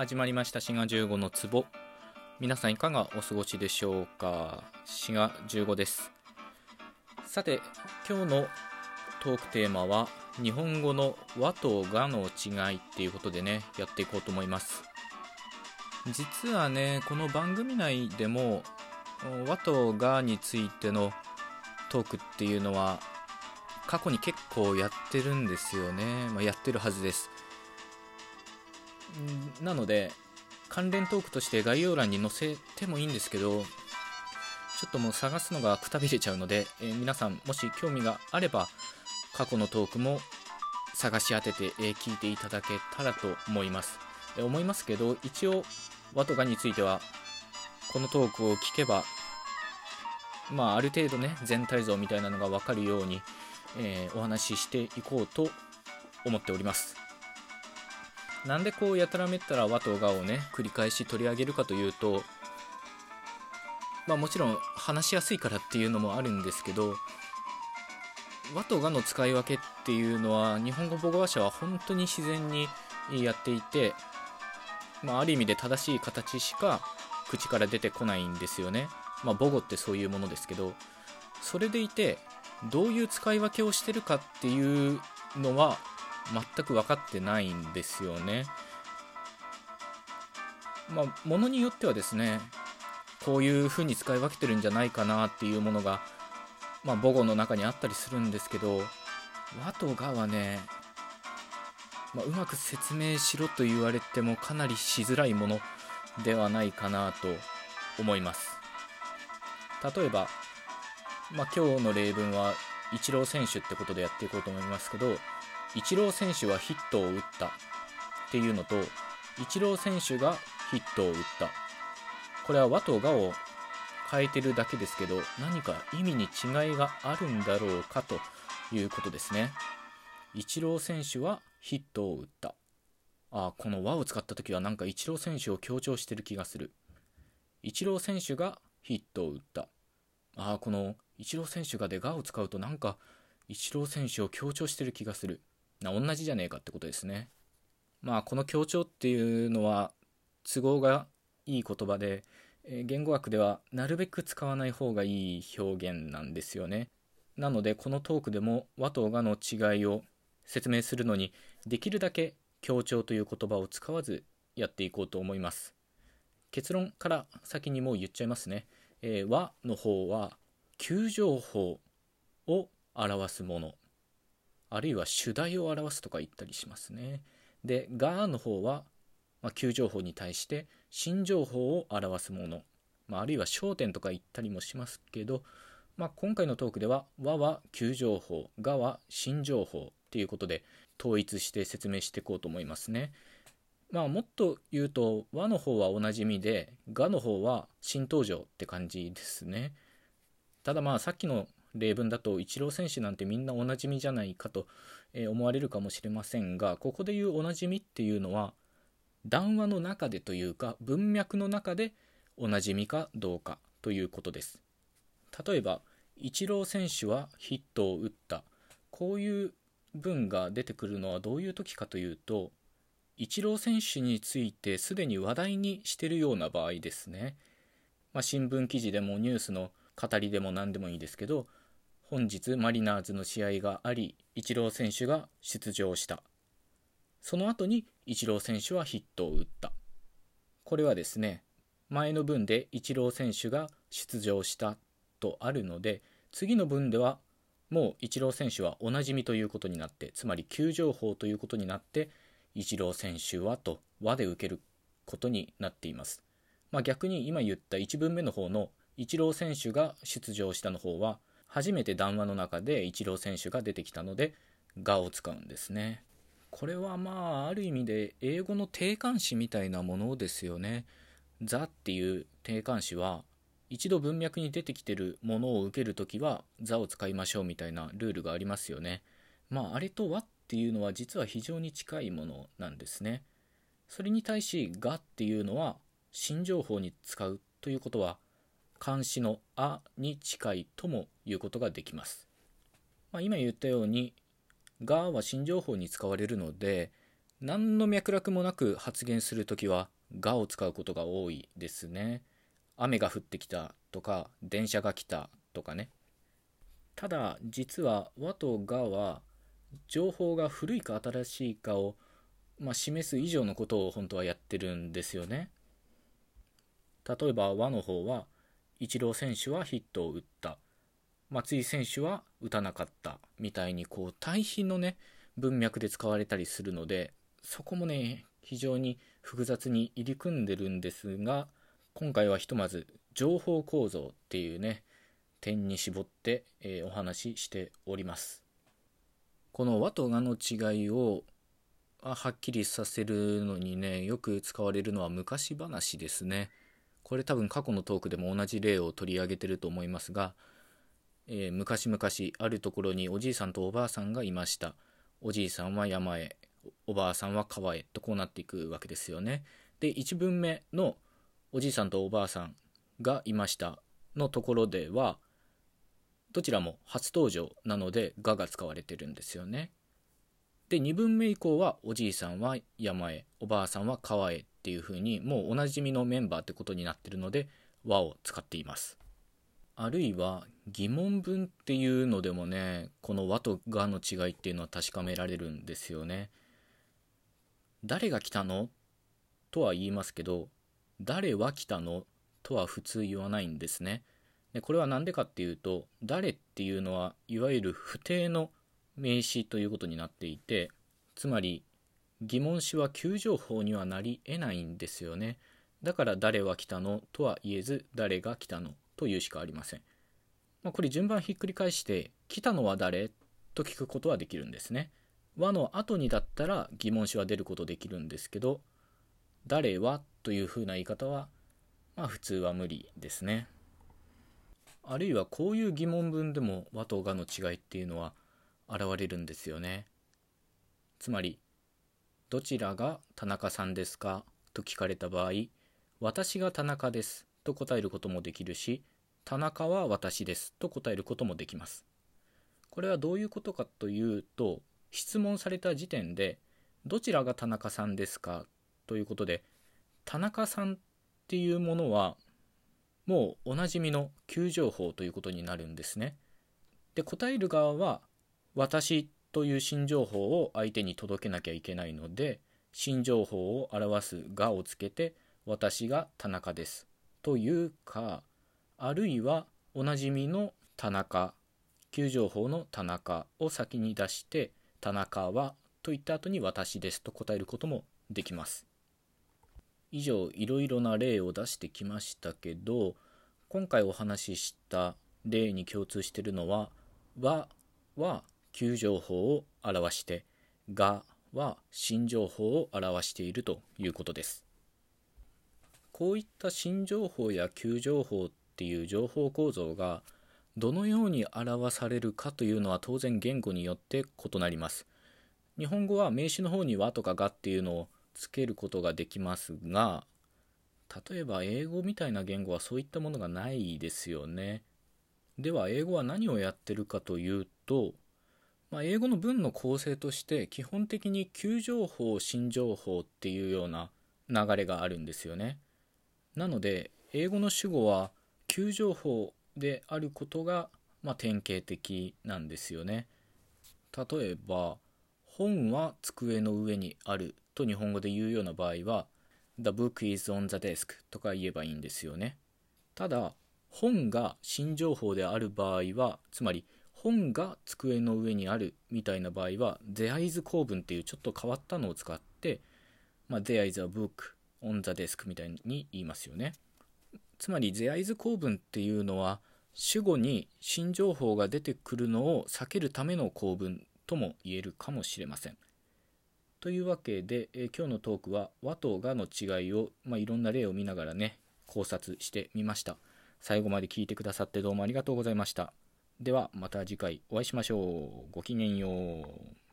始まりました。滋賀15の壺。皆さんいかがお過ごしでしょうか？滋賀15です。さて今日のトークテーマは日本語の和とがの違いっていうことでねやっていこうと思います。実はねこの番組内でも和とがについてのトークっていうのは過去に結構やってるんですよね、まあ、やってるはずです。なので関連トークとして概要欄に載せてもいいんですけどちょっともう探すのがくたびれちゃうので、えー、皆さんもし興味があれば過去のトークも探し当てて、えー、聞いていただけたらと思います、えー、思いますけど一応和とかについてはこのトークを聞けばまあある程度ね全体像みたいなのが分かるように、えお話ししていこうと思っております。なんでこうやたらめったら和と和をね繰り返し取り上げるかというとまあもちろん話しやすいからっていうのもあるんですけど和と和の使い分けっていうのは日本語母語話者は本当に自然にやっていて、まあ、ある意味で正しい形しか口から出てこないんですよね。まあ母語ってそういうものですけどそれでいてどういう使い分けをしてるかっていうのは全く分かってないんですよね。まあ、ものによってはですねこういう風に使い分けてるんじゃないかなっていうものが、まあ、母語の中にあったりするんですけど和とがはね、まあ、うまく説明しろと言われてもかなりしづらいものではないかなと思います例えば、まあ、今日の例文はイチロー選手ってことでやっていこうと思いますけどイチロー選手はヒットを打った。っていうのとイチロー選手がヒットを打った。これは和と我を変えてるだけですけど何か意味に違いがあるんだろうかということですね。イチロー選手はヒットを打った。あこの和を使った時はなんかイチロー選手を強調してる気がする。イチロー選手がヒットを打った。ああこのイチロー選手がでがを使うとなんかイチロー選手を強調してる気がする。な同じじゃねえかってことですね。まあこの強調っていうのは都合がいい言葉で、言語学ではなるべく使わない方がいい表現なんですよね。なのでこのトークでも和と和の違いを説明するのにできるだけ強調という言葉を使わずやっていこうと思います。結論から先にもう言っちゃいますね。えー、和の方は急情報を表すものあるいは主題を表すとか言ったりしますね。で、がの方は、まあ、旧情報に対して新情報を表すもの、まあ、あるいは焦点とか言ったりもしますけど、まあ、今回のトークでは和は旧情報、がは新情報っていうことで統一して説明していこうと思いますね。まあもっと言うと和の方はおなじみでがの方は新登場って感じですね。ただまあさっきの例文だとイチロー選手なんてみんなおなじみじゃないかと思われるかもしれませんがここで言うおなじみっていうのは談話の中でというか文脈の中でおなじみかどうかということです。例えばイチロー選手はヒットを打った。こういう文が出てくるのはどういう時かというとイチロー選手についてすでに話題にしてるような場合ですね、まあ、新聞記事でもニュースの語りでも何でもいいですけど本日マリナーズの試合があり、イチロー選手が出場した。その後にイチロー選手はヒットを打った。これはですね、前の文でイチロー選手が出場したとあるので、次の文ではもうイチロー選手はおなじみということになって、つまり急情報ということになって、イチロー選手はと和で受けることになっています。まあ、逆に今言った1文目の方のイチロー選手が出場したの方は初めて談話の中でイチロー選手が出てきたので「が」を使うんですね。これはまあある意味で英語の定冠詞みたいなものですよね「ザ」っていう定冠詞は一度文脈に出てきてるものを受けるときは「ザ」を使いましょうみたいなルールがありますよね。まああれと「和」っていうのは実は非常に近いものなんですね。それに対し「が」っていうのは新情報に使うということは漢詩の「あ」に近いとも言うことができます。まあ、今言ったように「が」は新情報に使われるので何の脈絡もなく発言するときは「が」を使うことが多いですね。雨が降ってきたとか電車が来たとかね。ただ実は和とがは情報が古いか新しいかを、まあ、示す以上のことを本当はやってるんですよね。例えば和の方はイチロー選手はヒットを打った。松井選手は打たなかった。みたいにこう対比のね文脈で使われたりするのでそこもね非常に複雑に入り組んでるんですが今回はひとまず情報構造っていうね点に絞って、えー、お話ししております。この和と我の違いをはっきりさせるのにねよく使われるのは昔話ですね。これ多分過去のトークでも同じ例を取り上げてると思いますが、えー、昔々あるところにおじいさんとおばあさんがいましたおじいさんは山へおばあさんは川へとこうなっていくわけですよね。で1文目のおじいさんとおばあさんがいましたのところではどちらも初登場なので「が」が使われてるんですよね。で2文目以降はおじいさんは山へおばあさんは川へっていう風にもうおなじみのメンバーってことになってるので「和」を使っています。あるいは疑問文っていうのでもねこの和とがの違いっていうのは確かめられるんですよね。誰が来たの？とは言いますけど誰は来たの？とは普通言わないんですね。でこれは何でかっていうと誰っていうのはいわゆる不定の名詞ということになっていてつまり疑問詞は急情報にはなり得ないんですよね。だから誰は来たのとは言えず誰が来たのというしかありません。まあ、これ順番ひっくり返して、来たのは誰と聞くことはできるんですね。和の後にだったら疑問詞は出ることできるんですけど、誰はというふうな言い方は、まあ普通は無理ですね。あるいはこういう疑問文でも和とがの違いっていうのは現れるんですよね。つまり、どちらが田中さんですか？と聞かれた場合、私が田中ですと答えることもできるし、田中は私ですと答えることもできます。これはどういうことかというと、質問された時点で、どちらが田中さんですか？ということで、田中さんっていうものは、もうおなじみの急情報ということになるんですね。で、答える側は、私という新情報を相手に届けなきゃいけないので、新情報を表すがをつけて、私が田中です。というかあるいはおなじみの田中。急情報の田中を先に出して田中はと言った後に私ですと答えることもできます。以上いろいろな例を出してきましたけど今回お話しした例に共通しているのは「は」は急情報を表して「が」は新情報を表しているということですこういった新情報や旧情報っていう情報構造がどのように表されるかというのは当然言語によって異なります。日本語は名詞の方にはとかがっていうのをつけることができますが例えば英語みたいな言語はそういったものがないですよね。では英語は何をやってるかというと、まあ、英語の文の構成として基本的に旧情報新情報っていうような流れがあるんですよね。なので英語の主語は急情報であることが、まあ、典型的なんですよね。例えば本は机の上にあると日本語で言うような場合は The book is on the desk とか言えばいいんですよね。ただ本が新情報である場合はつまり本が机の上にあるみたいな場合は There is 構文っていうちょっと変わったのを使って、まあ、There is a book on the desk みたいに言いますよね。つまり there is 構文っていうのは主語に新情報が出てくるのを避けるための構文とも言えるかもしれません。というわけで、え今日のトークは和とがの違いを、まあ、いろんな例を見ながらね考察してみました。最後まで聞いてくださってどうもありがとうございました。ではまた次回お会いしましょう。ごきげんよう。